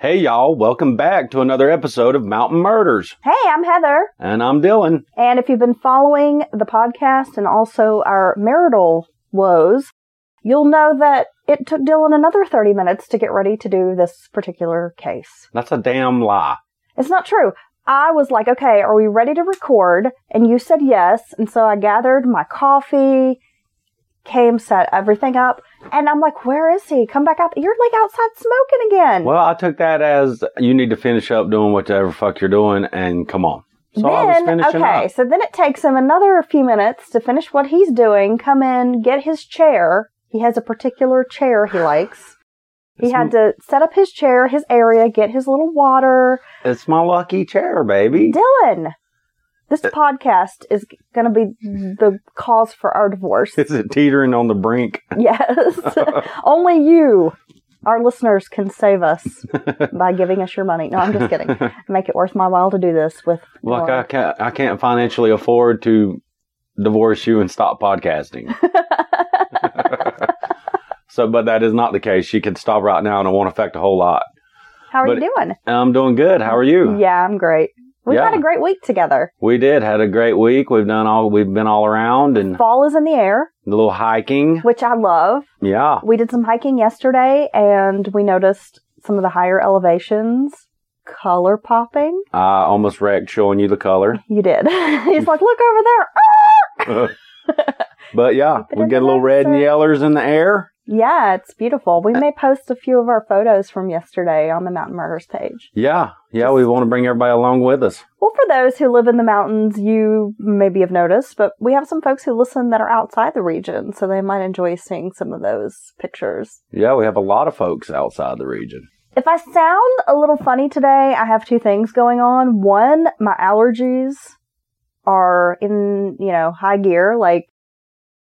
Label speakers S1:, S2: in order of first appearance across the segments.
S1: Hey, y'all, welcome back to another episode of Mountain Murders.
S2: Hey, I'm Heather.
S1: And I'm Dylan.
S2: And if you've been following the podcast and also our marital woes, you'll know that it took Dylan another 30 minutes to get ready to do this particular case.
S1: That's a damn lie.
S2: It's not true. I was like, okay, are we ready to record? And you said yes. And so I gathered my coffee, came, set everything up. And I'm like, where is he? Come back out. You're like outside smoking again.
S1: Well, I took that as you need to finish up doing whatever fuck you're doing and come on. So I was
S2: then, okay,
S1: up.
S2: so then it takes him another few minutes to finish what he's doing, come in, get his chair. He has a particular chair he likes. He
S1: It's
S2: had to set up his chair, his area, get his little water.
S1: It's my lucky chair, baby.
S2: Dylan, this
S1: Uh,
S2: podcast is going to be the cause for our divorce.
S1: Is it teetering on the brink?
S2: yes. Only you, our listeners, can save us by giving us your money. No, I'm just kidding. Make it worth my while to do this with.
S1: Look,
S2: Nora.
S1: I can't, I can't financially afford to divorce you and stop podcasting. so, but that is not the case. She can stop right now and it won't affect a whole lot.
S2: How are
S1: but-
S2: you doing?
S1: I'm doing good. How are you?
S2: Yeah, I'm great. We've
S1: Yeah.
S2: had a great week together.
S1: We did. Had a great week. We've done all, we've been all around and
S2: Fall is in the air,
S1: a little hiking.
S2: which I love.
S1: Yeah.
S2: We did some hiking yesterday and we noticed some of the higher elevations color popping.
S1: I almost wrecked showing you the color.
S2: You did. He's like, look over there.
S1: but yeah, we get a little red and yellers in the air.
S2: Yeah, it's beautiful. We uh, may post a few of our photos from yesterday on the Mountain Murders page.
S1: Yeah. Yeah. We want to bring everybody along with us.
S2: Well, for those who live in the mountains, you maybe have noticed, but we have some folks who listen that are outside the region, so they might enjoy seeing some of those pictures.
S1: Yeah. We have a lot of folks outside the region.
S2: If I sound a little funny today, I have two things going on. One, my allergies are in, you know, high gear. Like,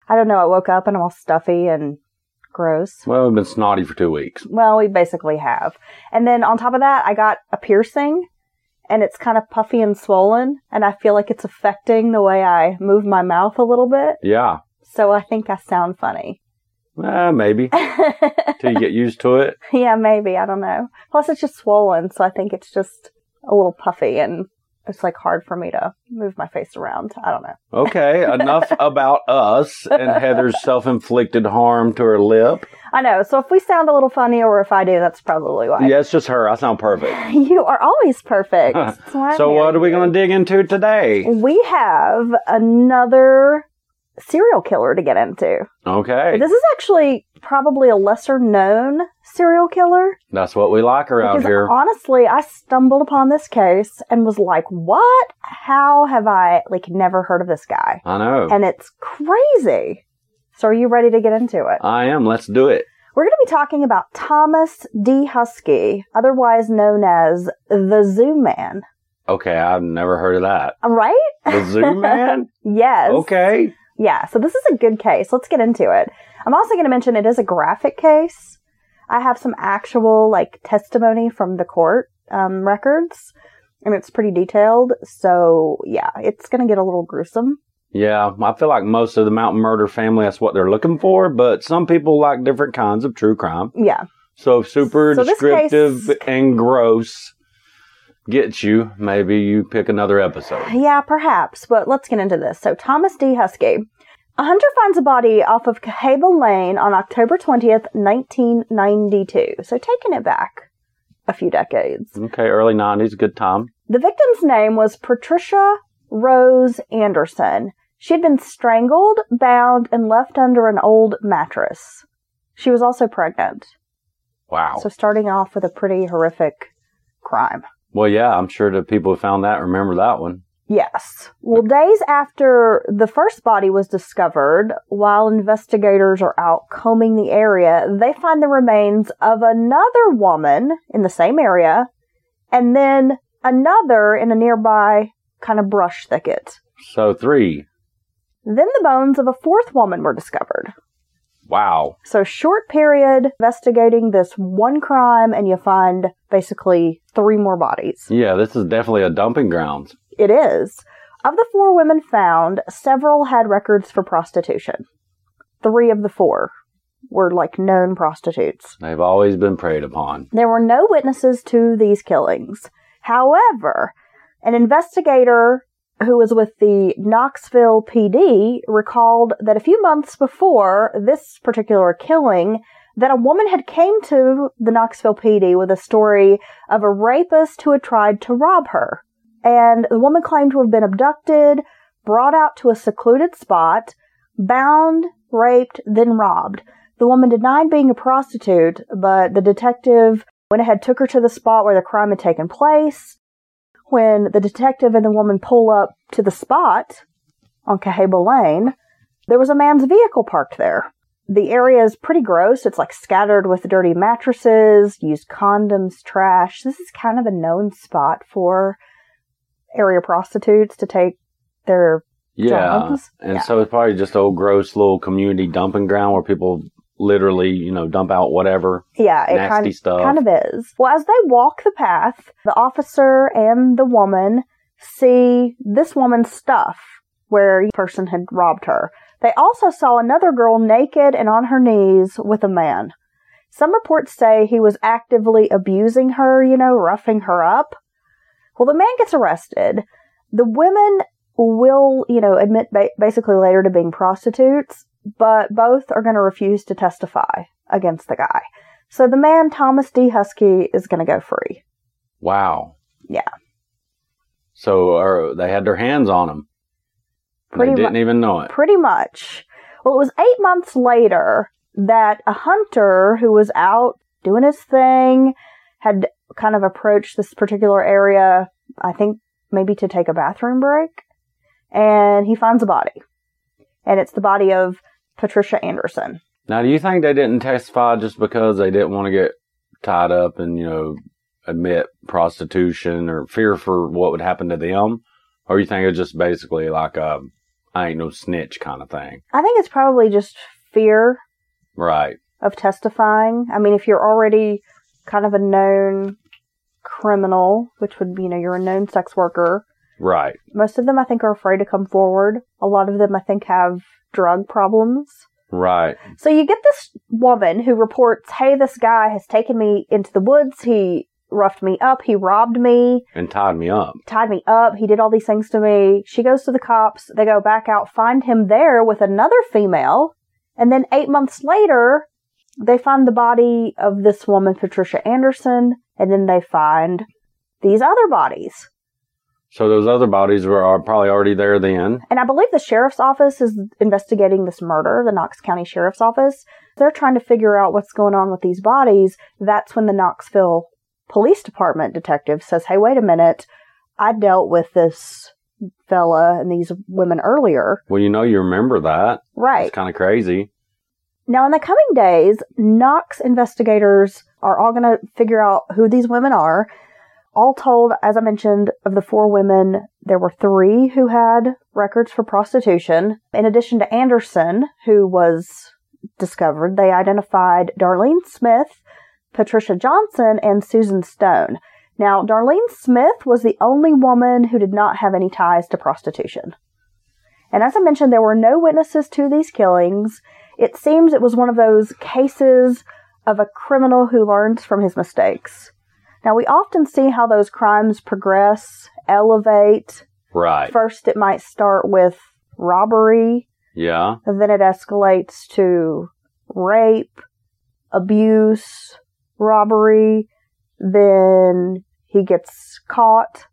S2: I don't know, I woke up and I'm all stuffy and gross.
S1: Well, we've been snotty for two weeks.
S2: Well, we basically have. And then on top of that, I got a piercing and it's kind of puffy and swollen and I feel like it's affecting the way I move my mouth a little bit.
S1: Yeah.
S2: So I think I sound funny.
S1: Uh, maybe till you get used to it.
S2: yeah, maybe. I don't know. Plus, it's just swollen, so I think it's just a little puffy and it's like hard for me to move my face around. I don't know.
S1: Okay. enough about us and Heather's self-inflicted harm to her lip.
S2: I know. So if we sound a little funny or if I do, that's probably why.
S1: Yeah, it's just her. I sound perfect.
S2: You are always perfect.
S1: So what are we going to dig into today?
S2: We have another serial killer to get into.
S1: Okay.
S2: This is actually probably a lesser known serial killer.
S1: That's what we like around
S2: Because
S1: here.
S2: honestly, I stumbled upon this case and was like, what? How have I like never heard of this guy?
S1: I know.
S2: And it's crazy. So are you ready to get into it?
S1: I am. Let's do it.
S2: We're going to be talking about Thomas D. Huskey, otherwise known as the Zoo Man.
S1: Okay, I've never heard of that.
S2: Uh, right?
S1: The Zoo Man?
S2: Yes.
S1: Okay.
S2: Yeah, so this is a good case. Let's get into it. I'm also going to mention it is a graphic case. I have some actual like testimony from the court um, records, and it's pretty detailed. So yeah, it's going to get a little gruesome.
S1: Yeah, I feel like most of the mountain murder family, that's what they're looking for, but some people like different kinds of true crime.
S2: Yeah,
S1: So super
S2: So
S1: descriptive
S2: case-
S1: and gross gets you, maybe you pick another episode.
S2: yeah, perhaps. But let's get into this. So Thomas D. Huskey. A hunter finds a body off of Cahaba Lane on October 20th, 1992. So taking it back a few decades.
S1: Okay, early 90s, good time.
S2: The victim's name was Patricia Rose Anderson. She had been strangled, bound, and left under an old mattress. She was also pregnant.
S1: Wow.
S2: So starting off with a pretty horrific crime.
S1: well, yeah, I'm sure the people who found that remember that one.
S2: Yes. Well, days after the first body was discovered, while investigators are out combing the area, they find the remains of another woman in the same area and then another in a nearby kind of brush thicket.
S1: So three.
S2: Then the bones of a fourth woman were discovered.
S1: Wow.
S2: So short period investigating this one crime and you find basically three more bodies.
S1: Yeah, this is definitely a dumping grounds.
S2: It is. Of the four women found, several had records for prostitution. Three of the four. were like known prostitutes.
S1: They've always been preyed upon.
S2: There were no witnesses to these killings. However, an investigator who was with the Knoxville PD recalled that a few months before this particular killing, that a woman had came to the Knoxville PD with a story of a rapist who had tried to rob her. And the woman claimed to have been abducted, brought out to a secluded spot, bound, raped, then robbed. The woman denied being a prostitute, but the detective went ahead, took her to the spot where the crime had taken place. When the detective and the woman pull up to the spot on Cahaba Lane, there was a man's vehicle parked there. The area is pretty gross. It's like scattered with dirty mattresses, used condoms, trash. This is kind of a known spot for area prostitutes to take their
S1: Yeah.
S2: Jobs?
S1: And
S2: Yeah.
S1: so it's probably just old gross little community dumping ground where people literally, you know, dump out whatever
S2: yeah, it
S1: nasty
S2: kind,
S1: stuff.
S2: kind of is. Well, as they walk the path, the officer and the woman see this woman's stuff where a person had robbed her. They also saw another girl naked and on her knees with a man. Some reports say he was actively abusing her, you know, roughing her up. Well, the man gets arrested. The women will, you know, admit ba- basically later to being prostitutes, but both are going to refuse to testify against the guy. So the man, Thomas D. Huskey, is going to go free.
S1: wow.
S2: Yeah.
S1: So or they had their hands on him.
S2: Pretty
S1: they didn't even know it.
S2: Pretty much. Well, it was eight months later that a hunter who was out doing his thing had kind of approached this particular area, I think maybe to take a bathroom break, and he finds a body. And it's the body of Patricia Anderson.
S1: Now, do you think they didn't testify just because they didn't want to get tied up and, you know, admit prostitution or fear for what would happen to them? Or you think it's just basically like a I ain't no snitch kind of thing?
S2: I think it's probably just fear
S1: Right.
S2: of testifying. I mean, if you're already kind of a known criminal, which would be, you know, you're a known sex worker,
S1: Right.
S2: most of them I think are afraid to come forward. A lot of them I think have drug problems.
S1: Right.
S2: So you get this woman who reports, hey, this guy has taken me into the woods. He roughed me up. He robbed me,
S1: And tied me up.
S2: tied me up. He did all these things to me. She goes to the cops. They go back out, find him there with another female. And then eight months later, they find the body of this woman, Patricia Anderson. And then they find these other bodies.
S1: So those other bodies were are probably already there then.
S2: And I believe the sheriff's office is investigating this murder, the Knox County Sheriff's Office. They're trying to figure out what's going on with these bodies. That's when the Knoxville Police Department detective says, Hey, wait a minute. I dealt with this fella and these women earlier.
S1: Well, you know, you remember that.
S2: Right.
S1: It's kind of crazy.
S2: Now, in the coming days, Knox investigators are all going to figure out who these women are. All told, as I mentioned, of the four women, there were three who had records for prostitution. In addition to Anderson, who was discovered, they identified Darlene Smith, Patricia Johnson, and Susan Stone. Now, Darlene Smith was the only woman who did not have any ties to prostitution. And as I mentioned, there were no witnesses to these killings. It seems it was one of those cases of a criminal who learns from his mistakes. Now, we often see how those crimes progress, elevate.
S1: Right.
S2: First, it might start with robbery,
S1: Yeah.
S2: and then it escalates to rape, abuse, robbery. Then he gets caught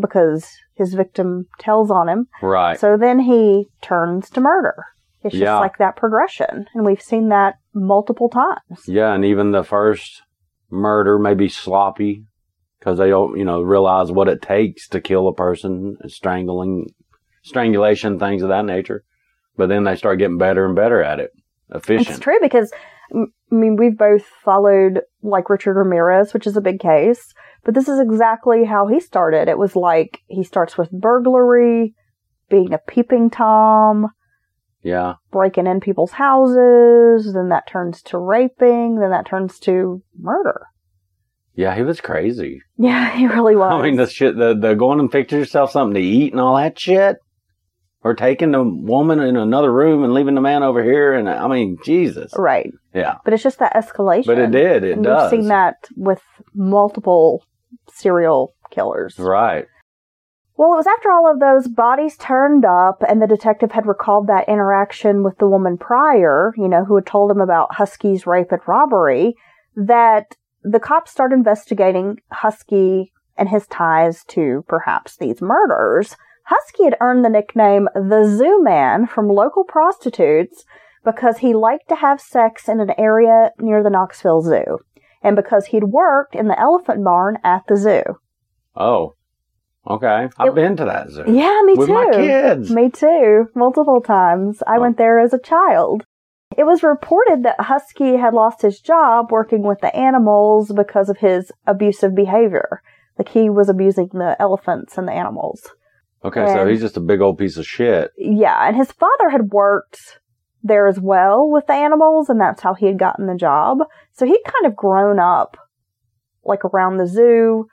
S2: because his victim tells on him.
S1: Right.
S2: So then he turns to murder. It's just
S1: Yeah.
S2: like that progression. And we've seen that multiple times.
S1: Yeah, and even the first murder may be sloppy because they don't, you know, realize what it takes to kill a person, strangling, strangulation, things of that nature. But then they start getting better and better at it, Efficient.
S2: It's true because, I mean, we've both followed like Richard Ramirez, which is a big case, but this is exactly how he started. It was like he starts with burglary, being a peeping Tom,
S1: Yeah,
S2: breaking in people's houses, then that turns to raping, then that turns to murder.
S1: yeah, he was crazy.
S2: Yeah, he really was.
S1: I mean, the shit, the the going and fixing yourself something to eat and all that shit. or taking the woman in another room and leaving the man over here. And I mean, Jesus.
S2: Right.
S1: Yeah.
S2: But it's just that escalation.
S1: But it did. It
S2: and
S1: does.
S2: We've seen that with multiple serial killers.
S1: Right.
S2: Well, it was after all of those bodies turned up and the detective had recalled that interaction with the woman prior, you know, who had told him about Huskey's rape and robbery, that the cops started investigating Huskey and his ties to perhaps these murders. Huskey had earned the nickname the Zoo Man from local prostitutes because he liked to have sex in an area near the Knoxville Zoo and because he'd worked in the elephant barn at the zoo.
S1: Oh. Okay. I've
S2: It-
S1: been to that zoo.
S2: Yeah, me
S1: With
S2: too.
S1: my kids.
S2: Me too. Multiple times. I
S1: Oh.
S2: went there as a child. It was reported that Huskey had lost his job working with the animals because of his abusive behavior. Like he was abusing the elephants and the animals.
S1: Okay, so he's just a big old piece of shit.
S2: Yeah, and his father had worked there as well with the animals, and that's how he had gotten the job. So he'd kind of grown up like around the zoo,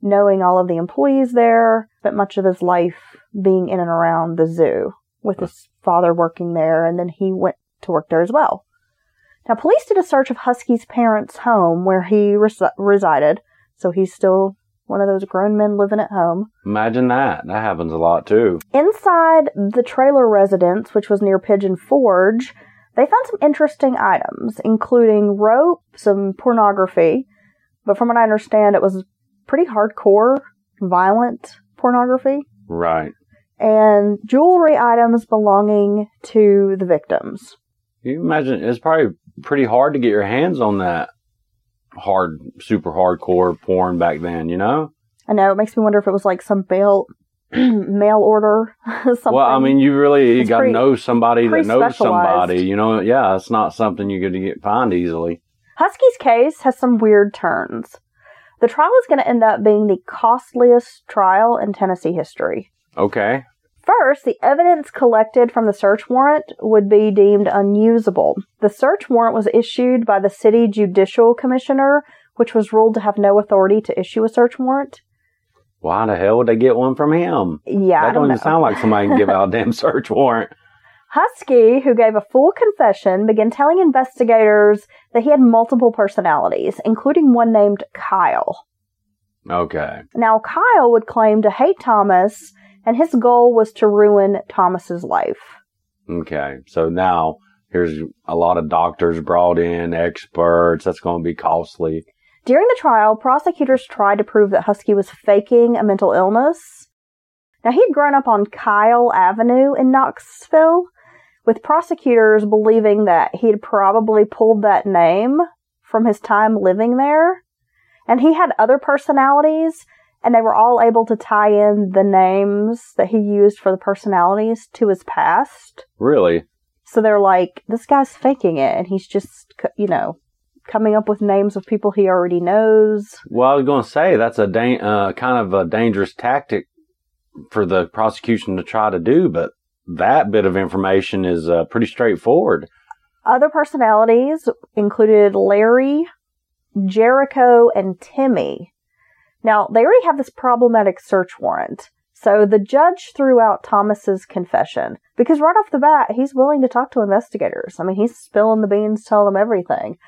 S2: knowing all of the employees there, spent much of his life being in and around the zoo with his father working there, and then he went to work there as well. Now, police did a search of Huskey's parents' home where he res- resided, so he's still one of those grown men living at home.
S1: Imagine that. That happens a lot too.
S2: Inside the trailer residence, which was near Pigeon Forge, they found some interesting items, including rope, some pornography, but from what I understand, it was pretty hardcore, violent pornography,
S1: Right.
S2: and jewelry items belonging to the victims.
S1: You imagine it's probably pretty hard to get your hands on that hard, super hardcore porn back then, you know?
S2: I know it makes me wonder if it was like some mail mail order something.
S1: Well, I mean, you really you got to know somebody that knows somebody, you know? Yeah, it's not something you could get find easily.
S2: Huskey's case has some weird turns. The trial is going to end up being the costliest trial in Tennessee history.
S1: Okay.
S2: First, the evidence collected from the search warrant would be deemed unusable. The search warrant was issued by the city judicial commissioner, which was ruled to have no authority to issue a search warrant.
S1: Why the hell would they get one from him?
S2: Yeah, I
S1: that
S2: don't
S1: don't
S2: know.
S1: even sound like somebody can give out a damn search warrant.
S2: Huskey, who gave a full confession, began telling investigators that he had multiple personalities, including one named Kyle.
S1: Okay.
S2: Now, Kyle would claim to hate Thomas, and his goal was to ruin Thomas's life.
S1: Okay. So now here's a lot of doctors brought in, experts. That's going to be costly.
S2: During the trial, prosecutors tried to prove that Huskey was faking a mental illness. Now, he had grown up on Kyle Avenue in Knoxville, with prosecutors believing that he'd probably pulled that name from his time living there. And he had other personalities, and they were all able to tie in the names that he used for the personalities to his past.
S1: Really?
S2: So they're like, this guy's faking it, and he's just, you know, coming up with names of people he already knows.
S1: Well, I was going to say that's a da- uh, kind of a dangerous tactic for the prosecution to try to do, but that bit of information is uh, pretty straightforward.
S2: Other personalities included Larry, Jericho, and Timmy. Now, they already have this problematic search warrant. So the judge threw out Thomas's confession because right off the bat, he's willing to talk to investigators. I mean, he's spilling the beans, telling them everything.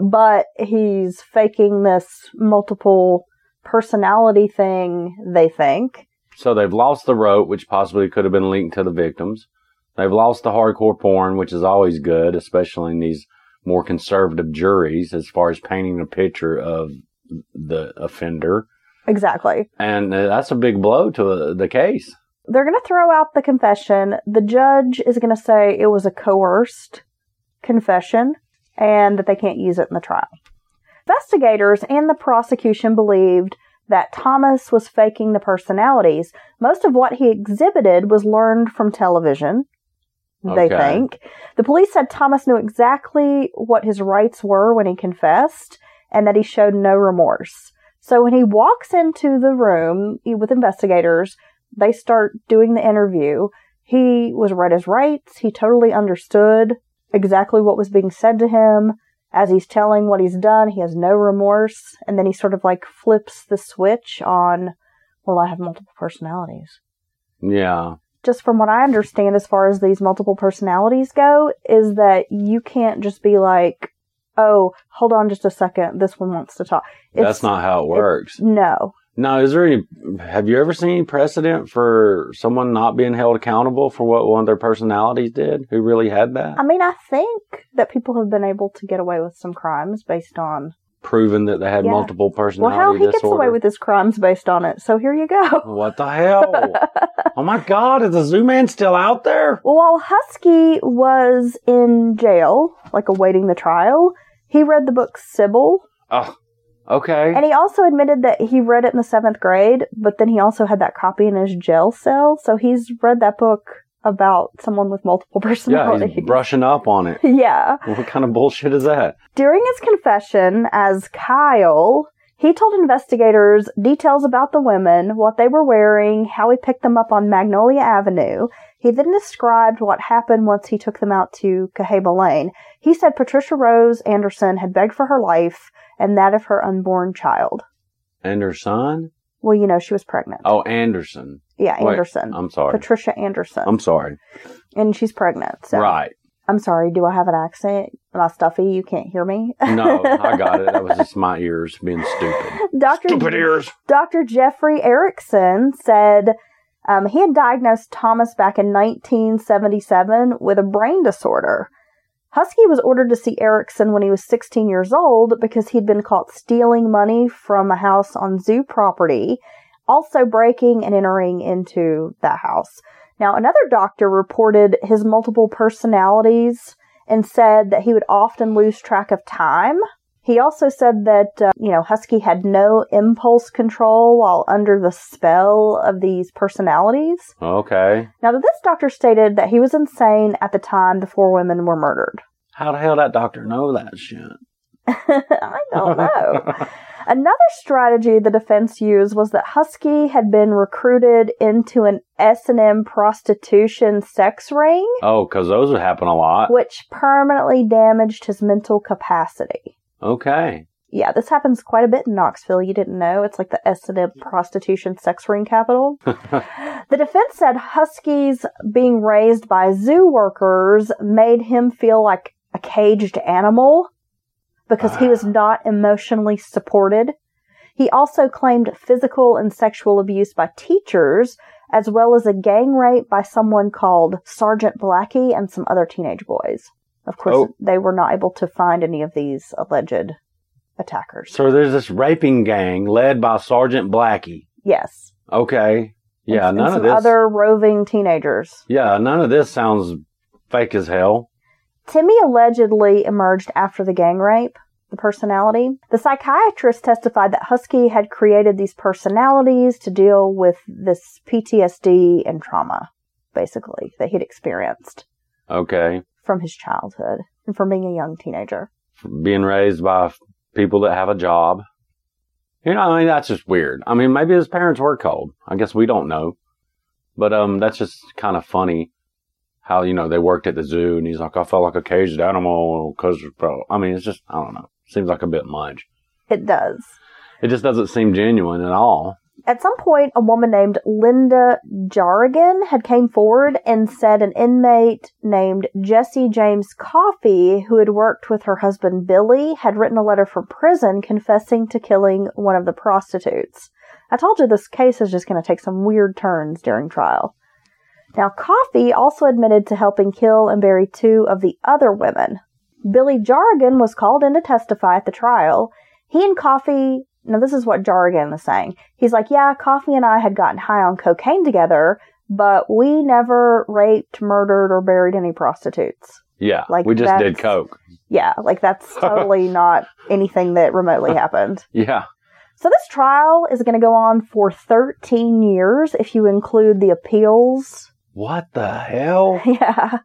S2: But he's faking this multiple personality thing, they think.
S1: So they've lost the rope, which possibly could have been linked to the victims. They've lost the hardcore porn, which is always good, especially in these more conservative juries as far as painting a picture of the offender.
S2: Exactly.
S1: And uh, that's a big blow to uh, the case.
S2: they're going to throw out the confession. The judge is going to say it was a coerced confession and that they can't use it in the trial. Investigators and the prosecution believed that Thomas was faking the personalities. Most of what he exhibited was learned from television, they think. The police said Thomas knew exactly what his rights were when he confessed and that he showed no remorse. So when he walks into the room with investigators, they start doing the interview. He was read his rights. He totally understood exactly what was being said to him. As he's telling what he's done, he has no remorse. And then he sort of like flips the switch on, well, I have multiple personalities.
S1: Yeah.
S2: just from what I understand, as far as these multiple personalities go, is that you can't just be like, oh, hold on just a second, this one wants to talk.
S1: That's not how it works.
S2: No.
S1: Now, is there any, have you ever seen any precedent for someone not being held accountable for what one of their personalities did who really had that?
S2: I mean, I think that people have been able to get away with some crimes based on.
S1: Proven that they had
S2: Yeah.
S1: multiple
S2: Well, how he gets away with his crimes based on it. So here you go.
S1: what the hell? oh my God, is the zoo man still out there?
S2: Well, while Huskey was in jail, like awaiting the trial, he read the book Sybil,
S1: Oh, okay.
S2: and he also admitted that he read it in the seventh grade, but then he also had that copy in his jail cell. So he's read that book about someone with multiple personalities.
S1: yeah, he's brushing up on it.
S2: yeah.
S1: What kind of bullshit is that?
S2: During his confession as Kyle, he told investigators details about the women, what they were wearing, how he picked them up on Magnolia Avenue. He then described what happened once he took them out to Cahaba Lane. He said Patricia Rose Anderson had begged for her life and that of her unborn child.
S1: And her son?
S2: Well, you know, she was pregnant.
S1: Oh, Anderson.
S2: yeah,
S1: Wait,
S2: Anderson.
S1: I'm sorry.
S2: Patricia Anderson.
S1: I'm sorry.
S2: and she's pregnant. So.
S1: Right.
S2: I'm sorry, do I have an accent? Am I stuffy? You can't hear me?
S1: No, I got it. That was just my ears being stupid.
S2: Dr.
S1: Stupid ears.
S2: Dr. Jeffrey Erickson said um, he had diagnosed Thomas back in 1977 with a brain disorder. Huskey was ordered to see Erickson when he was 16 years old because he'd been caught stealing money from a house on zoo property, also breaking and entering into that house. Now, another doctor reported his multiple personalities and said that he would often lose track of time. He also said that, uh, you know, Huskey had no impulse control while under the spell of these personalities.
S1: Okay.
S2: Now, this doctor stated that he was insane at the time the four women were murdered.
S1: How the hell that doctor know that shit?
S2: I don't know. Another strategy the defense used was that Huskey had been recruited into an S&M prostitution sex ring,
S1: Oh, because those would happen a lot.
S2: which permanently damaged his mental capacity.
S1: Okay.
S2: Yeah, this happens quite a bit in Knoxville. You didn't know? It's like the S&M prostitution sex ring capital. the defense said Huskey's being raised by zoo workers made him feel like a caged animal because he was ah. not emotionally supported. He also claimed physical and sexual abuse by teachers, as well as a gang rape by someone called Sergeant Blackie and some other teenage boys. Of course,
S1: Oh.
S2: they were not able to find any of these alleged attackers.
S1: So there's this raping gang led by Sergeant Blackie.
S2: Yes.
S1: Okay. Yeah,
S2: and,
S1: none
S2: and
S1: of this.
S2: other roving teenagers.
S1: Yeah, none of this sounds fake as hell.
S2: Timmy allegedly emerged after the gang rape, the personality. The psychiatrist testified that Huskey had created these personalities to deal with this PTSD and trauma, basically, that he'd experienced
S1: Okay.
S2: From his childhood and from being a young teenager.
S1: Being raised by people that have a job. You know, I mean, that's just weird. I mean, maybe his parents were cold. I guess we don't know. But, um, that's just kind of funny how, you know, they worked at the zoo and he's like, I felt like a caged animal because, bro, I mean, it's just, I don't know. Seems like a bit much.
S2: It does.
S1: It just doesn't seem genuine at all.
S2: At some point, a woman named Linda Jarrigan had came forward and said an inmate named Jesse James Coffey, who had worked with her husband Billy, had written a letter from prison confessing to killing one of the prostitutes. I told you this case is just going to take some weird turns during trial. Now, Coffey also admitted to helping kill and bury two of the other women. Billy Jarrigan was called in to testify at the trial. He and Coffey now, this is what Jarrigan is saying. He's like, yeah, Coffey and I had gotten high on cocaine together, but we never raped, murdered, or buried any prostitutes.
S1: Yeah.
S2: Like
S1: we just did coke.
S2: Yeah, like that's totally not anything that remotely happened.
S1: Yeah.
S2: So this trial is going to go on for 13 years if you include the appeals.
S1: What the hell?
S2: Yeah.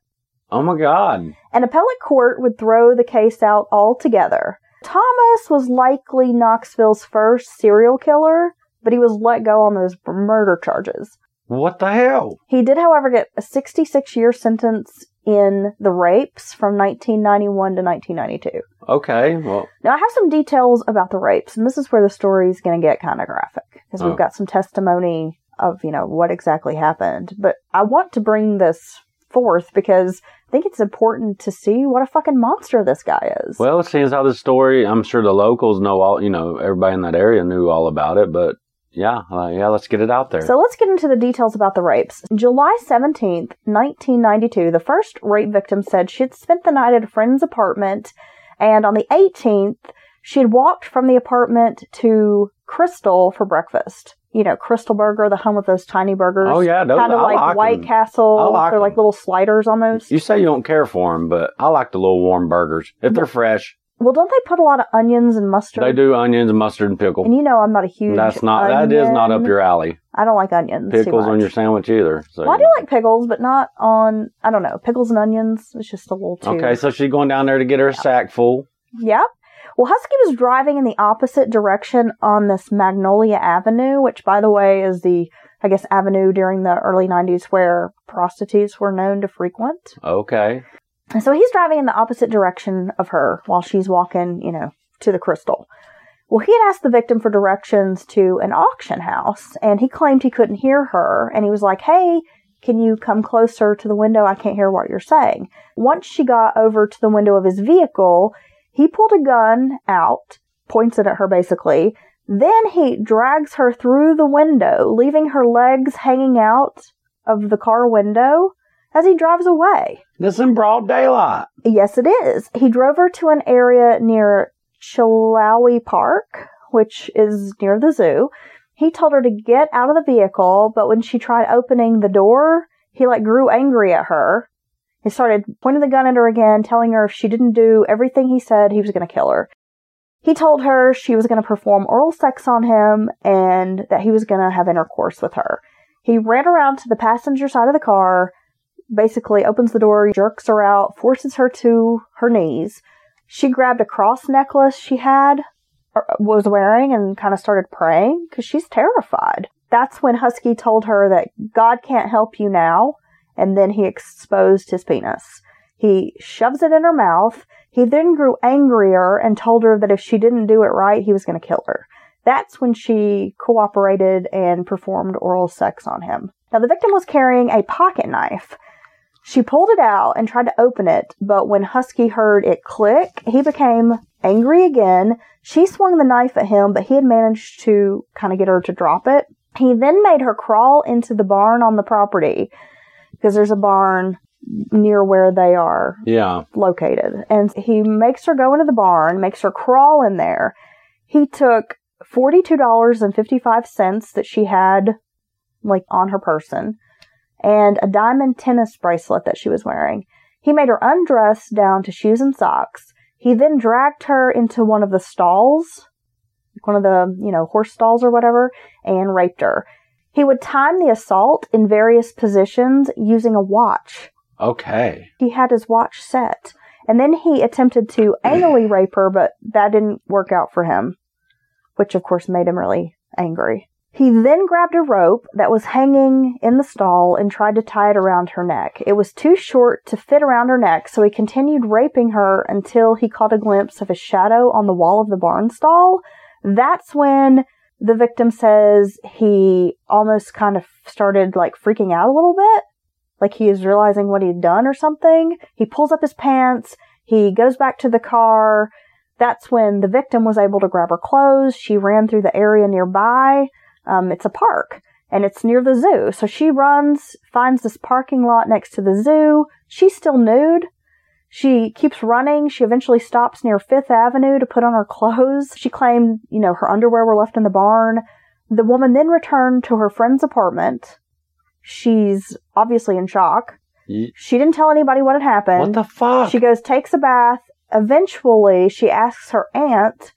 S1: Oh my God.
S2: An appellate court would throw the case out altogether. Thomas was likely Knoxville's first serial killer, but he was let go on those murder charges.
S1: What the hell?
S2: He did, however, get a 66 year sentence in the rapes from 1991 to 1992.
S1: Okay. Well,
S2: Now, I have some details about the rapes, and this is where the story is going to get kind of graphic because
S1: Oh.
S2: we've got some testimony of, you know, what exactly happened. But I want to bring this forth because I think it's important to see what a fucking monster this guy is.
S1: Well, it seems how the story, I'm sure the locals know all, you know, everybody in that area knew all about it, but yeah, uh, yeah, let's get it out there.
S2: So let's get into the details about the rapes. July 17th, 1992, the first rape victim said she had spent the night at a friend's apartment, and on the 18th, she had walked from the apartment to Krystal for breakfast. You know, Krystal Burger, the home of those tiny burgers.
S1: oh yeah, those,
S2: Kind of like,
S1: like
S2: White
S1: 'em.
S2: Castle.
S1: I like
S2: They're like little sliders almost.
S1: You say you don't care for them, but I like the little warm burgers if they're fresh.
S2: well, don't they put a lot of onions and mustard?
S1: They do onions, mustard, and pickle.
S2: And you know I'm not a huge
S1: That's not that is not up your alley.
S2: I don't like onions.
S1: Pickles on your sandwich either. So.
S2: Well, I do like pickles, but not on. I don't know pickles and onions. It's just a little too.
S1: Okay, so she's going down there to get her sack full.
S2: Yep. Well, Huskey was driving in the opposite direction on this Magnolia Avenue, which, by the way, is the I guess avenue during the early '90s where prostitutes were known to frequent.
S1: Okay.
S2: And so he's driving in the opposite direction of her while she's walking, you know, to the Krystal. Well, he had asked the victim for directions to an auction house, and he claimed he couldn't hear her. And he was like, Hey, can you come closer to the window? I can't hear what you're saying. Once she got over to the window of his vehicle, he pulled a gun out, points it at her basically. Then he drags her through the window, leaving her legs hanging out of the car window as he drives away.
S1: This in broad daylight.
S2: Yes, it is. He drove her to an area near Chilhowee Park, which is near the zoo. He told her to get out of the vehicle, but when she tried opening the door, he like grew angry at her. He started pointing the gun at her again, telling her if she didn't do everything he said, he was going to kill her. He told her she was going to perform oral sex on him and that he was going to have intercourse with her. He ran around to the passenger side of the car, basically opens the door, jerks her out, forces her to her knees. She grabbed a cross necklace she had, or was wearing, and kind of started praying because she's terrified. That's when Huskey told her that God can't help you now, and then he exposed his penis. He shoves it in her mouth. He then grew angrier and told her that if she didn't do it right, he was going to kill her. That's when she cooperated and performed oral sex on him. Now, the victim was carrying a pocket knife. She pulled it out and tried to open it, but when Huskey heard it click, he became angry again. She swung the knife at him, but he had managed to kind of get her to drop it. He then made her crawl into the barn on the property because there's a barn near where they are
S1: Yeah.
S2: located. And he makes her go into the barn, makes her crawl in there. He took $42.55 that she had like on her person and a diamond tennis bracelet that she was wearing. He made her undress down to shoes and socks. He then dragged her into one of the stalls, one of the, you know, horse stalls or whatever, and raped her. He would time the assault in various positions using a watch
S1: Okay.
S2: he had his watch set. And then he attempted to anally rape her, but that didn't work out for him, which of course made him really angry. He then grabbed a rope that was hanging in the stall and tried to tie it around her neck. It was too short to fit around her neck, so he continued raping her until he caught a glimpse of a shadow on the wall of the barn stall. That's when the victim says he almost kind of started like freaking out a little bit like he is realizing what he'd done or something. He pulls up his pants. He goes back to the car. That's when the victim was able to grab her clothes. She ran through the area nearby. Um, it's a park and it's near the zoo. So she runs, finds this parking lot next to the zoo. She's still nude. She keeps running. She eventually stops near Fifth Avenue to put on her clothes. She claimed, you know, her underwear were left in the barn. The woman then returned to her friend's apartment. She's obviously in shock.
S1: Ye-
S2: She didn't tell anybody what had happened.
S1: What the fuck?
S2: She goes, takes a bath. Eventually, she asks her aunt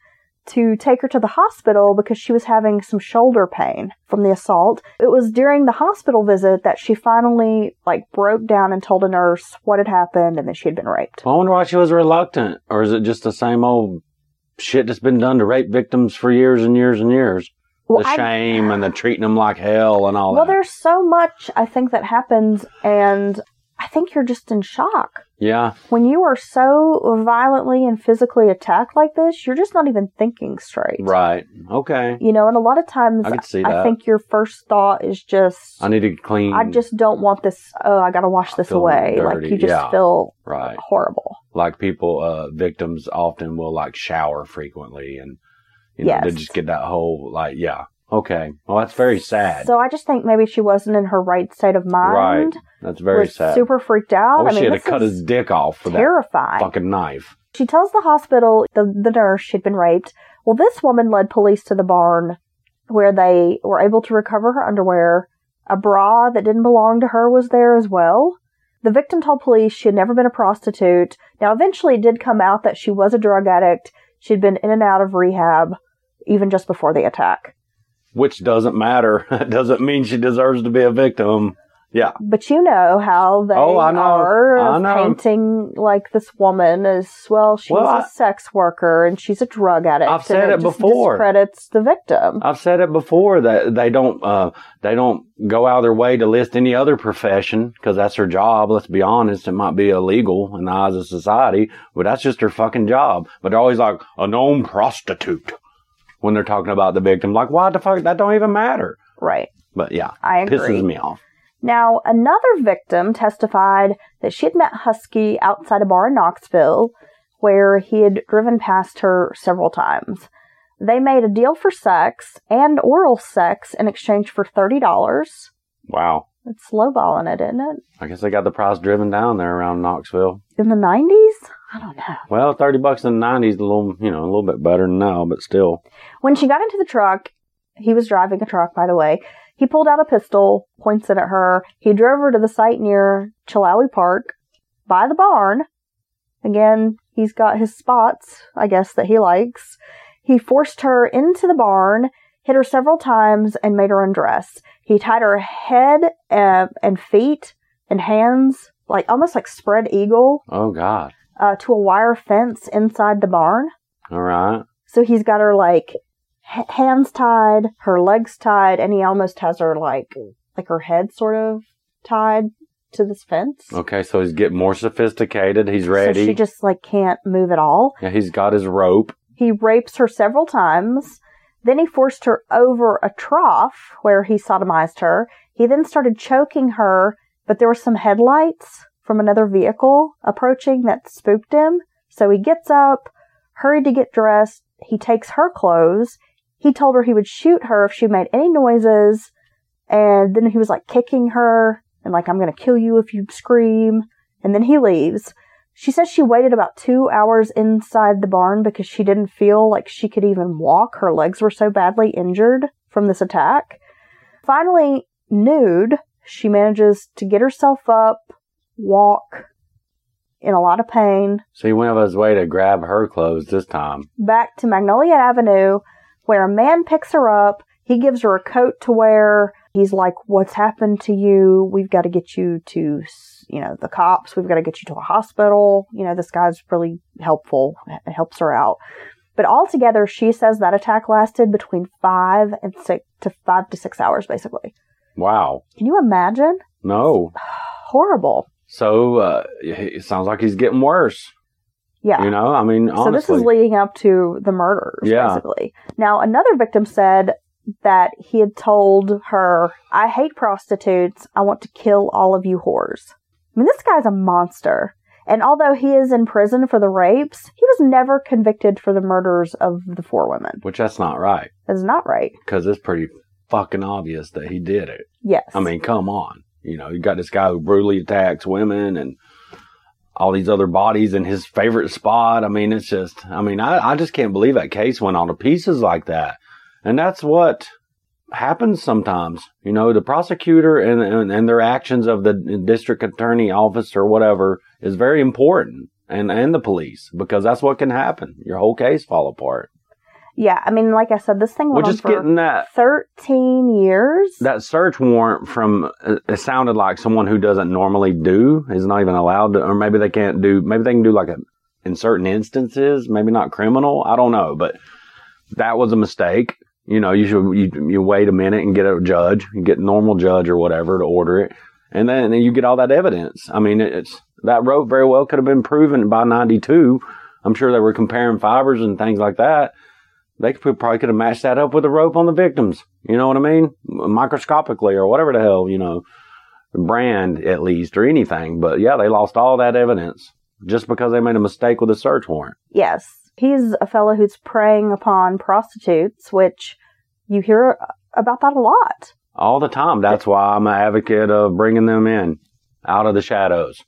S2: to take her to the hospital because she was having some shoulder pain from the assault. It was during the hospital visit that she finally like broke down and told a nurse what had happened and that she had been raped.
S1: I wonder why she was reluctant, or is it just the same old shit that's been done to rape victims for years and years and years?
S2: Well,
S1: the
S2: I-
S1: shame and the treating them like hell and all
S2: Well,
S1: that.
S2: Well, there's so much I think that happens, and I think you're just in shock.
S1: Yeah.
S2: When you are so violently and physically attacked like this, you're just not even thinking straight.
S1: Right. Okay.
S2: You know, and a lot of times
S1: I see
S2: I think your first thought is just
S1: I need to clean.
S2: I just don't want this oh, I gotta wash this away. like you just
S1: yeah.
S2: feel
S1: right.
S2: horrible.
S1: Like people, uh, victims often will like shower frequently, and you know they just get that whole like, yeah, okay. Well, that's very sad.
S2: So I just think maybe she wasn't in her right state of mind. Right.
S1: That's very
S2: was
S1: sad.
S2: super freaked out.
S1: I wish
S2: mean,
S1: she had
S2: this
S1: cut his dick off for that
S2: terrifying.
S1: fucking knife.
S2: She tells the hospital the, the nurse she'd been raped. Well, this woman led police to the barn where they were able to recover her underwear. A bra that didn't belong to her was there as well. The victim told police she had never been a prostitute. Now, eventually it did come out that she was a drug addict. She'd been in and out of rehab even just before the attack.
S1: Which doesn't matter. It doesn't mean she deserves to be a victim. Yeah.
S2: But you know how they
S1: Oh, I know.
S2: are
S1: I know.
S2: painting like this woman as well. She's
S1: Well,
S2: a
S1: I-
S2: sex worker and she's a drug addict.
S1: I've said it
S2: just
S1: before.
S2: Discredits the victim.
S1: I've said it before that they don't uh, they don't go out of their way to list any other profession because that's her job. Let's be honest, it might be illegal in the eyes of society, but that's just her fucking job. But they're always like a known prostitute when they're talking about the victim. Like, why the fuck? That don't even matter.
S2: Right.
S1: But yeah,
S2: I agree.
S1: pisses me off.
S2: Now, another victim testified that she had met Huskey outside a bar in Knoxville where he had driven past her several times. They made a deal for sex and oral sex in exchange for $30.
S1: Wow.
S2: It's lowballing it, isn't it?
S1: I guess they got the price driven down there around Knoxville.
S2: In the 90s? I don't know.
S1: Well, thirty bucks in the nineties, a little, you know, a little bit better than now, but still.
S2: When she got into the truck, he was driving a truck, by the way. He pulled out a pistol, points it at her. He drove her to the site near Chilhowee Park by the barn. Again, he's got his spots, I guess, that he likes. He forced her into the barn, hit her several times, and made her undress. He tied her head uh, and feet and hands, like almost like spread eagle,
S1: Oh God.
S2: Uh, to a wire fence inside the barn.
S1: All right.
S2: So he's got her like h- hands tied, her legs tied, and he almost has her like like her head sort of tied to this fence.
S1: Okay, so he's getting more sophisticated. He's ready.
S2: So
S1: ready.
S2: she just like can't move at all.
S1: yeah, he's got his rope.
S2: He rapes her several times. Then he forced her over a trough where he sodomized her. He then started choking her, but there were some headlights from another vehicle approaching that spooked him. So he gets up, hurried to get dressed. He takes her clothes. He told her he would shoot her if she made any noises. And then he was like kicking her and like, I'm going to kill you if you scream. And then he leaves. She says she waited about two hours inside the barn because she didn't feel like she could even walk. Her legs were so badly injured from this attack. Finally, nude, she manages to get herself up, walk in a lot of pain,
S1: So he went out of his way to grab her clothes this time.
S2: back to Magnolia Avenue, where a man picks her up. He gives her a coat to wear. He's like, What's happened to you? We've got to get you to, you know, the cops. We've got to get you to a hospital. You know, this guy's really helpful. It helps her out. But altogether, she says that attack lasted between five and six to five to six hours, basically.
S1: Wow.
S2: Can you imagine?
S1: No.
S2: Horrible.
S1: So uh, it sounds like he's getting worse.
S2: Yeah.
S1: You know, I mean, honestly.
S2: So this is leading up to the murders,
S1: Yeah.
S2: basically. Now, another victim said that he had told her, I hate prostitutes. I want to kill all of you whores. I mean, this guy's a monster. And although he is in prison for the rapes, he was never convicted for the murders of the four women.
S1: Which that's not right
S2: That is not right.
S1: because it's pretty fucking obvious that he did it.
S2: Yes.
S1: I mean, come on. You know, you got this guy who brutally attacks women and all these other bodies in his favorite spot. I mean, it's just, I mean, I, I just can't believe that case went all to pieces like that. And that's what happens sometimes. You know, the prosecutor and, and, and their actions of the district attorney office or whatever is very important. And, and the police, because that's what can happen. Your whole case fall apart.
S2: Yeah, I mean, like I said, this thing
S1: We're just
S2: for
S1: getting that
S2: 13 years.
S1: that search warrant from uh, it sounded like someone who doesn't normally do is not even allowed to or maybe they can't do maybe they can do like a in certain instances maybe not criminal i don't know but that was a mistake you know you should you, you wait a minute and get a judge you get a normal judge or whatever to order it and then and you get all that evidence. I mean, it's that rope very well could have been proven by '92. I'm sure they were comparing fibers and things like that. They could, probably could have matched that up with a rope on the victims. You know what I mean? Microscopically or whatever the hell, you know, brand at least or anything. But yeah, they lost all that evidence just because they made a mistake with a search warrant.
S2: Yes. He's a fellow who's preying upon prostitutes, which you hear uh, about that a lot.
S1: All the time. That's why I'm an advocate of bringing them in out of the shadows.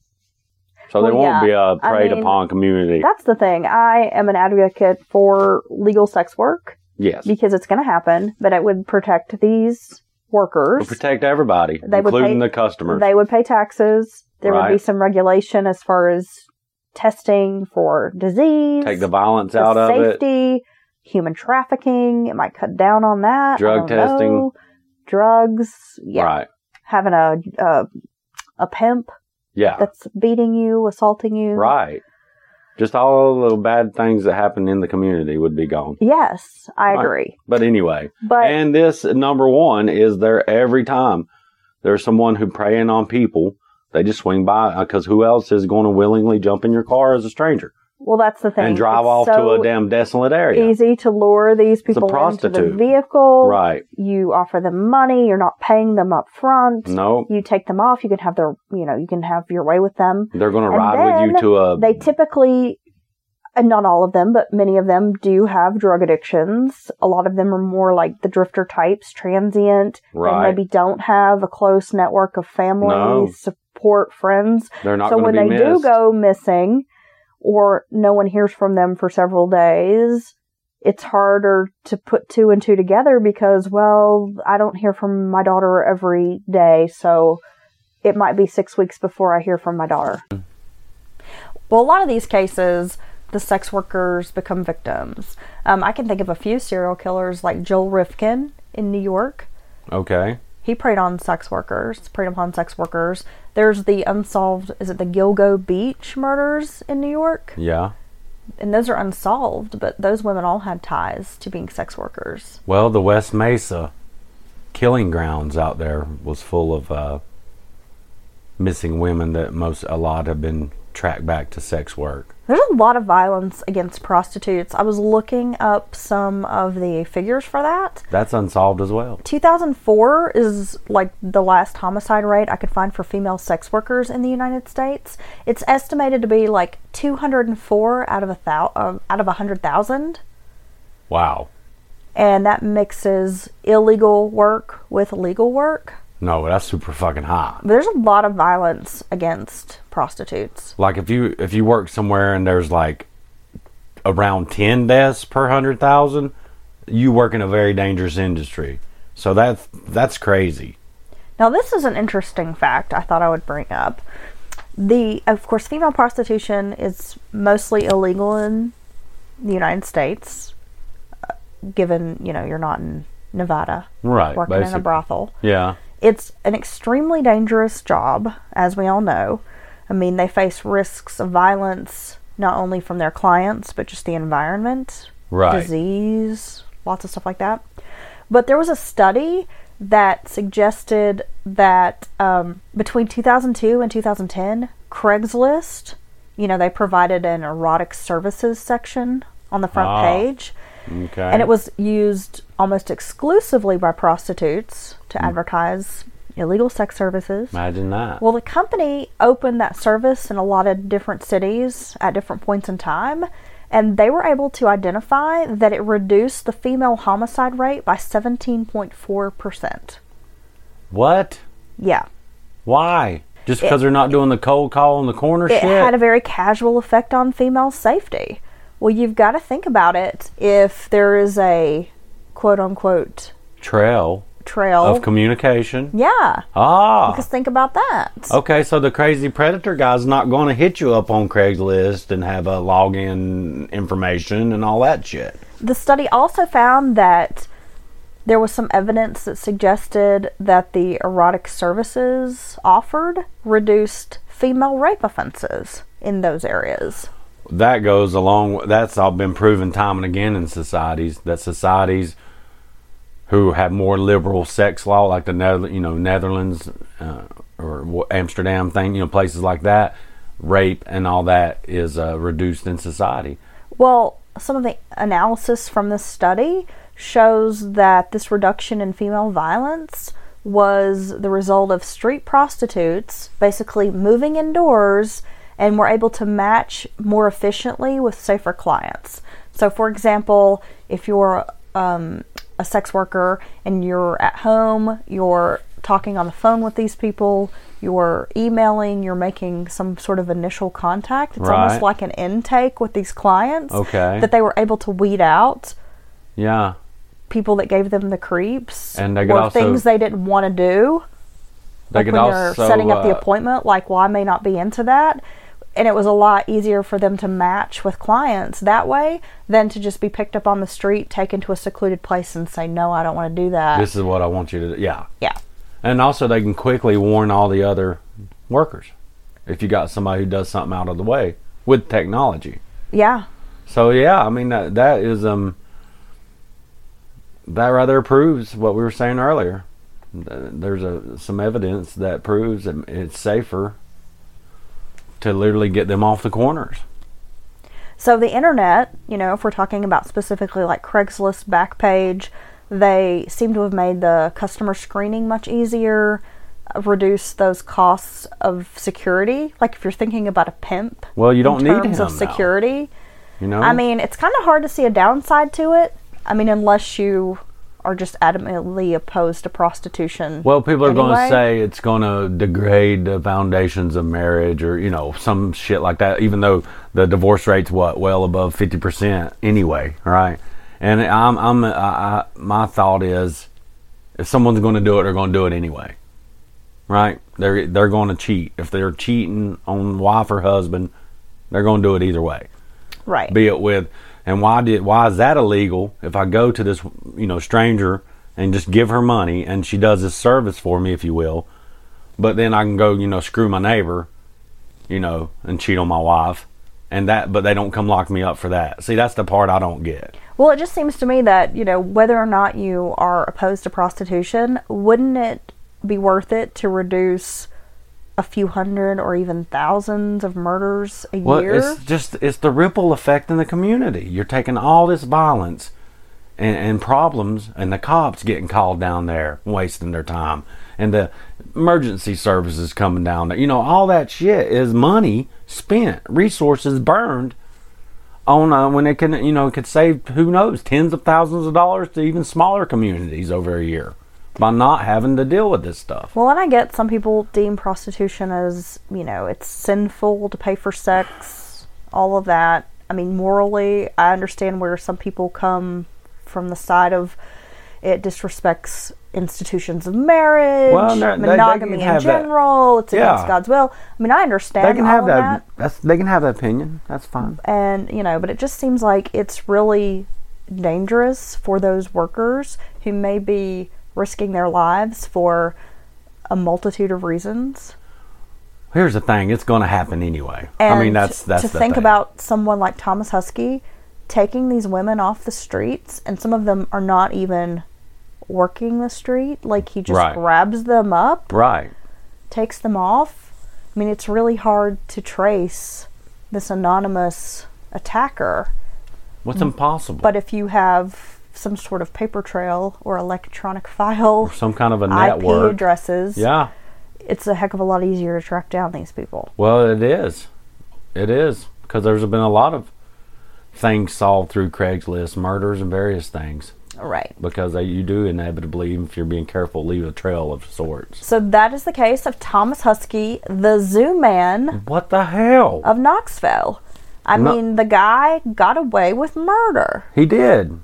S1: So they
S2: Well,
S1: won't
S2: yeah.
S1: be a preyed
S2: mean,
S1: upon community.
S2: That's the thing. I am an advocate for legal sex work
S1: Yes.
S2: because it's going to happen, but it would protect these workers.
S1: Will protect everybody,
S2: They would
S1: including
S2: pay-
S1: the customers.
S2: They would pay taxes. There would be some regulation as far as testing for disease,
S1: Take the violence
S2: for
S1: out of it.
S2: safety, human trafficking. It might cut down on that.
S1: Drug testing.
S2: know. drugs. Yeah,
S1: Right.
S2: having a, a a pimp
S1: Yeah.
S2: that's beating you, assaulting you.
S1: Right. Just all the bad things that happen in the community would be gone.
S2: Yes, I
S1: Right.
S2: agree.
S1: But anyway,
S2: But
S1: and this number one is there every time there's someone who preying on people. They just swing by uh, because who else is going to willingly jump in your car as a stranger
S2: well, that's the thing.
S1: and drive
S2: It's
S1: off to a damn desolate area?
S2: Easy to lure these people into the vehicle.
S1: Right.
S2: You offer them money. You're not paying them up front.
S1: No,
S2: You take them off. You can have their, you know, you can have your way with them.
S1: they're going to ride with you to a.
S2: They typically, and not all of them, but many of them do have drug addictions. A lot of them are more like the drifter types, transient.
S1: Right.
S2: maybe don't have a close network of family,
S1: No.
S2: support, friends.
S1: They're not
S2: so when they
S1: be
S2: do go missing, or no one hears from them for several days, it's harder to put two and two together because, well, I don't hear from my daughter every day, so it might be six weeks before I hear from my daughter. Well, a lot of these cases, the sex workers become victims. Um, I can think of a few serial killers like Joel Rifkin in New York.
S1: okay.
S2: He preyed on sex workers, preyed upon sex workers. There's the unsolved, is it the Gilgo Beach murders in New York?
S1: Yeah.
S2: And those are unsolved, but those women all had ties to being sex workers.
S1: Well, the West Mesa killing grounds out there was full of uh, missing women that most a lot have been tracked back to sex work.
S2: There's a lot of violence against prostitutes. I was looking up some of the figures for that.
S1: That's unsolved as well.
S2: 2004 is like the last homicide rate I could find for female sex workers in the United States. It's estimated to be like 204 out of a thou- uh, out of a hundred thousand,
S1: Wow.
S2: and that mixes illegal work with legal work.
S1: No, that's super fucking high.
S2: But there's a lot of violence against prostitutes.
S1: Like if you if you work somewhere and there's like around ten deaths per hundred thousand, you work in a very dangerous industry. So that's that's crazy.
S2: Now, this is an interesting fact I thought I would bring up. The, of course, female prostitution is mostly illegal in the United States, uh, given, you know, you're not in Nevada
S1: Right.
S2: working in a brothel.
S1: Yeah.
S2: It's an extremely dangerous job, as we all know. I mean, they face risks of violence not only from their clients, but just the environment,
S1: Right.
S2: disease, lots of stuff like that. But there was a study that suggested that um, between 2002 and 2010, Craigslist, you know, they provided an erotic services section on the front
S1: Ah.
S2: page.
S1: Okay.
S2: And it was used almost exclusively by prostitutes to
S1: Hmm.
S2: advertise illegal sex services.
S1: Imagine that.
S2: Well, the company opened that service in a lot of different cities at different points in time, and they were able to identify that it reduced the female homicide rate by 17.4%.
S1: what?
S2: Yeah.
S1: Why? Just because they're not doing the cold call in the corner
S2: It
S1: shit?
S2: had a very casual effect on female safety. Well, you've got to think about it. If there is a quote unquote
S1: Trail
S2: trail.
S1: of communication.
S2: yeah.
S1: Ah.
S2: Because think about that.
S1: Okay, so the crazy predator guy's not going to hit you up on Craigslist and have a login information and all that shit.
S2: The study also found that there was some evidence that suggested that the erotic services offered reduced female rape offenses in those areas.
S1: That goes along. That's all been proven time and again in societies that societies who have more liberal sex law, like the Nether, you know Netherlands uh, or Amsterdam thing, you know, places like that, rape and all that is uh, reduced in society.
S2: Well, some of the analysis from this study shows that this reduction in female violence was the result of street prostitutes basically moving indoors and we're able to match more efficiently with safer clients. So, for example, if you're um, a sex worker and you're at home, you're talking on the phone with these people, you're emailing, you're making some sort of initial contact. It's almost like an intake with these clients.
S1: Okay.
S2: That they were able to weed out
S1: Yeah.
S2: people that gave them the creeps
S1: And they
S2: or things they didn't want to do.
S1: They
S2: like
S1: could
S2: when
S1: also
S2: they're setting up the
S1: uh,
S2: appointment, like, well, I may not be into that. And it was a lot easier for them to match with clients that way than to just be picked up on the street, taken to a secluded place, and say, no, I don't want to do that.
S1: This is what I want you to do. Yeah.
S2: yeah.
S1: And also, they can quickly warn all the other workers if you got somebody who does something out of the way with technology.
S2: Yeah.
S1: So yeah, I mean that that is um that rather proves what we were saying earlier. There's a some evidence that proves that it's safer to literally get them off the corners.
S2: So the internet, you know, if we're talking about specifically like Craigslist Backpage, they seem to have made the customer screening much easier, reduce those costs of security. Like if you're thinking about a pimp,
S1: Well, you don't
S2: in
S1: need
S2: terms
S1: him
S2: of security.
S1: you know.
S2: I mean, it's kind of hard to see a downside to it. I mean, unless you are just adamantly opposed to prostitution.
S1: Well, people are going to say it's going to degrade the foundations of marriage, or you know, some shit like that. Even though the divorce rate's what well above fifty percent anyway, right? And I'm, I'm, I, I, my thought is, if someone's going to do it, they're going to do it anyway, right? They're they're going to cheat. If they're cheating on wife or husband, they're going to do it either way
S2: right.
S1: be it with and why did why is that illegal if i go to this you know stranger and just give her money and she does this service for me if you will but then i can go you know screw my neighbor you know and cheat on my wife and that but they don't come lock me up for that. See that's the part i don't get.
S2: Well, it just seems to me that, you know, whether or not you are opposed to prostitution, wouldn't it be worth it to reduce a few hundred or even thousands of murders a
S1: well
S2: year?
S1: it's just it's the ripple effect in the community. You're taking all this violence and, and problems and the cops getting called down there wasting their time. And the emergency services coming down there. You know all that shit is money spent resources burned on uh, when it can you know it could save who knows tens of thousands of dollars to even smaller communities over a year by not having to deal with this stuff
S2: Well, and I get some people deem prostitution as, you know, it's sinful to pay for sex, all of that. I mean, morally, I understand where some people come from the side of it disrespects institutions of marriage,
S1: Well, they- they
S2: monogamy in
S1: have that.
S2: general, it's
S1: Yeah.
S2: against God's will. I mean, I understand
S1: they can
S2: all
S1: have
S2: of
S1: that,
S2: that.
S1: that's they can have that opinion that's fine
S2: And, you know, but it just seems like it's really dangerous for those workers who may be risking their lives for a multitude of reasons.
S1: here's the thing it's going to happen anyway
S2: And
S1: i mean that's that's
S2: to think
S1: thing.
S2: about someone like Thomas Huskey taking these women off the streets, and some of them are not even working the street. Like he just
S1: Right.
S2: grabs them up,
S1: right
S2: takes them off. I mean, it's really hard to trace this anonymous attacker.
S1: what's impossible
S2: But if you have some sort of paper trail or electronic file,
S1: some kind of a network IP
S2: addresses,
S1: yeah
S2: it's a heck of a lot easier to track down these people.
S1: Well, it is. It is because there's been a lot of things solved through Craigslist, murders and various things.
S2: Right.
S1: Because you do inevitably, if you're being careful, leave a trail of sorts.
S2: So that is the case of Thomas Huskey, the zoo man
S1: What the hell?
S2: of Knoxville. I
S1: No-
S2: mean, the guy got away with murder.
S1: He did.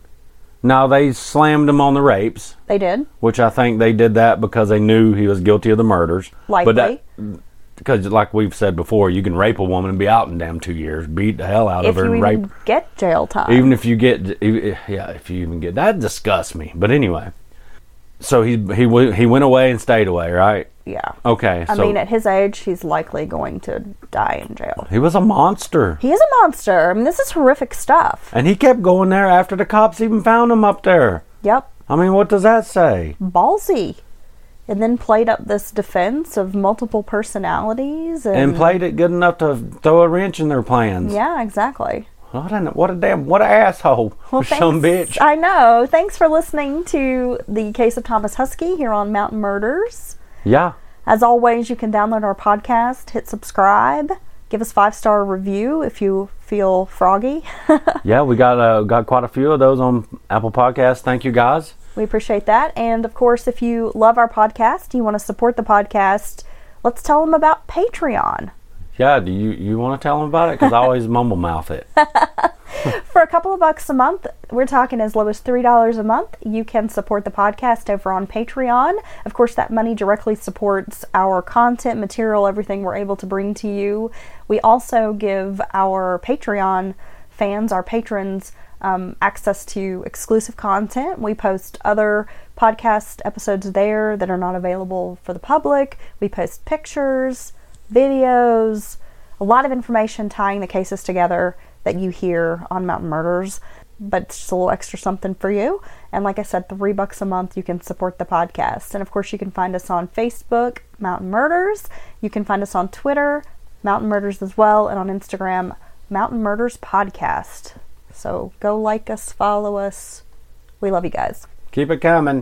S1: Now they slammed him on the rapes,
S2: They did.
S1: which I think they did that because they knew he was guilty of the murders.
S2: Likely.
S1: But that, because, like we've said before, you can rape a woman and be out in damn two years, beat the hell out
S2: if
S1: of her,
S2: you
S1: and
S2: even
S1: rape
S2: get jail time.
S1: even if you get yeah if you even get that disgusts me but anyway so he he w- he went away and stayed away right
S2: yeah.
S1: okay
S2: I
S1: so
S2: mean, at his age, he's likely going to die in jail.
S1: he was a monster
S2: He is a monster. I mean, this is horrific stuff.
S1: and he kept going there after the cops even found him up there
S2: Yep.
S1: i mean what does that say
S2: Ballsy. and then played up this defense of multiple personalities and,
S1: And played it good enough to throw a wrench in their plans.
S2: Yeah, exactly.
S1: What a, what a damn, what a asshole.
S2: Well,
S1: Some
S2: thanks-
S1: bitch.
S2: I know. Thanks for listening to the case of Thomas Huskey here on Mountain Murders.
S1: Yeah.
S2: As always, you can download our podcast, hit subscribe, give us five star review if you feel froggy.
S1: Yeah, we got uh, got quite a few of those on Apple Podcasts. Thank you guys.
S2: we appreciate that. And of course, if you love our podcast, you want to support the podcast, let's tell them about Patreon.
S1: Yeah, do you you want to tell them about it? Because I always mumble mouth it.
S2: For a couple of bucks a month, we're talking as low as $3 a month. You can support the podcast over on Patreon. Of course, that money directly supports our content, material, everything we're able to bring to you. We also give our Patreon fans, our patrons, um, access to exclusive content. We post other podcast episodes there that are not available for the public. We post pictures, videos, a lot of information tying the cases together that you hear on Mountain Murders, but it's just a little extra something for you. And like I said, three bucks a month, you can support the podcast. And of course, you can find us on Facebook, Mountain Murders. You can find us on Twitter, Mountain Murders as well, and on Instagram, Mountain Murders Podcast. So go like us, follow us. We love you guys.
S1: Keep it coming.